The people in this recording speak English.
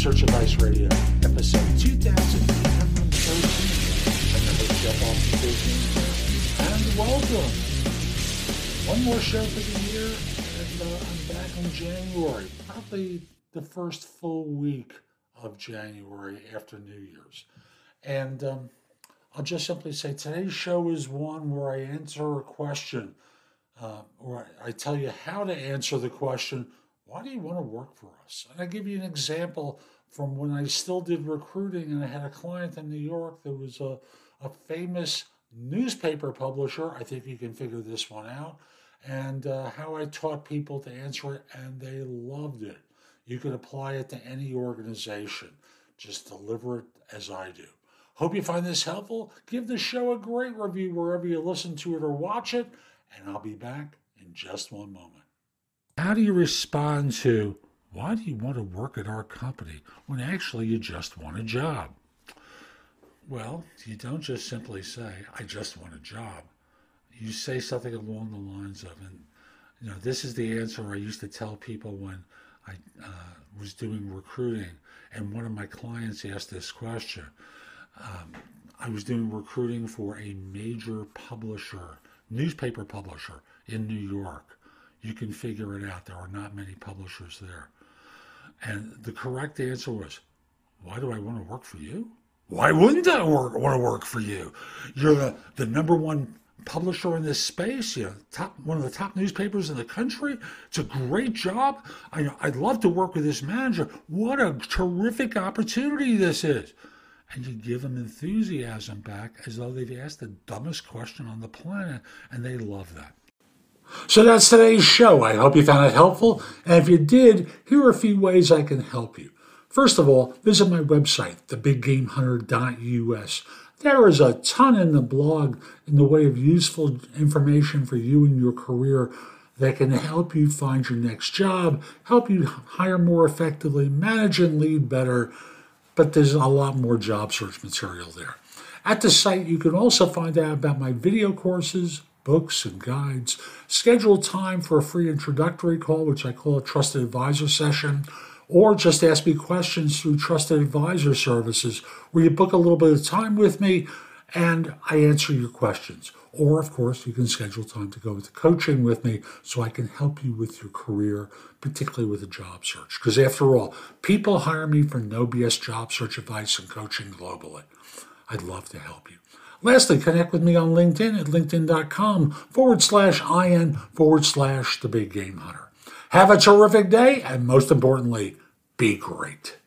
Search Advice Radio, episode 2813. I'm your host, Jeff Altman and welcome. One more show for the year, and uh, I'm back in January, probably the first full week of January after New Year's. And um, I'll just simply say today's show is one where I answer a question, uh, or I tell you how to answer the question why do you want to work for us? And I give you an example from when I still did recruiting and I had a client in New York that was a, a famous newspaper publisher. I think you can figure this one out. And uh, how I taught people to answer it, and they loved it. You could apply it to any organization. Just deliver it as I do. Hope you find this helpful. Give the show a great review wherever you listen to it or watch it, and I'll be back in just one moment. How do you respond to, why do you want to work at our company when actually you just want a job? Well, you don't just simply say, I just want a job. You say something along the lines of, and you know, this is the answer I used to tell people when I uh, was doing recruiting, and one of my clients asked this question. Um, I was doing recruiting for a major publisher, newspaper publisher in New York you can figure it out. There are not many publishers there. And the correct answer was, why do I want to work for you? Why wouldn't I work, want to work for you? You're the, the number one publisher in this space, you know, top one of the top newspapers in the country. It's a great job. I, I'd love to work with this manager. What a terrific opportunity this is. And you give them enthusiasm back as though they've asked the dumbest question on the planet, and they love that. So that's today's show. I hope you found it helpful. And if you did, here are a few ways I can help you. First of all, visit my website, thebiggamehunter.us. There is a ton in the blog in the way of useful information for you and your career that can help you find your next job, help you hire more effectively, manage and lead better. But there's a lot more job search material there. At the site, you can also find out about my video courses, books and guides. Schedule time for a free introductory call, which I call a trusted advisor session, or just ask me questions through trusted advisor services, where you book a little bit of time with me and I answer your questions. Or, of course, you can schedule time to go into coaching with me so I can help you with your career, particularly with a job search. Because after all, people hire me for no BS job search advice and coaching globally. I'd love to help you. Lastly, connect with me on LinkedIn at linkedin.com forward slash IN forward slash the big game hunter. Have a terrific day, and most importantly, be great.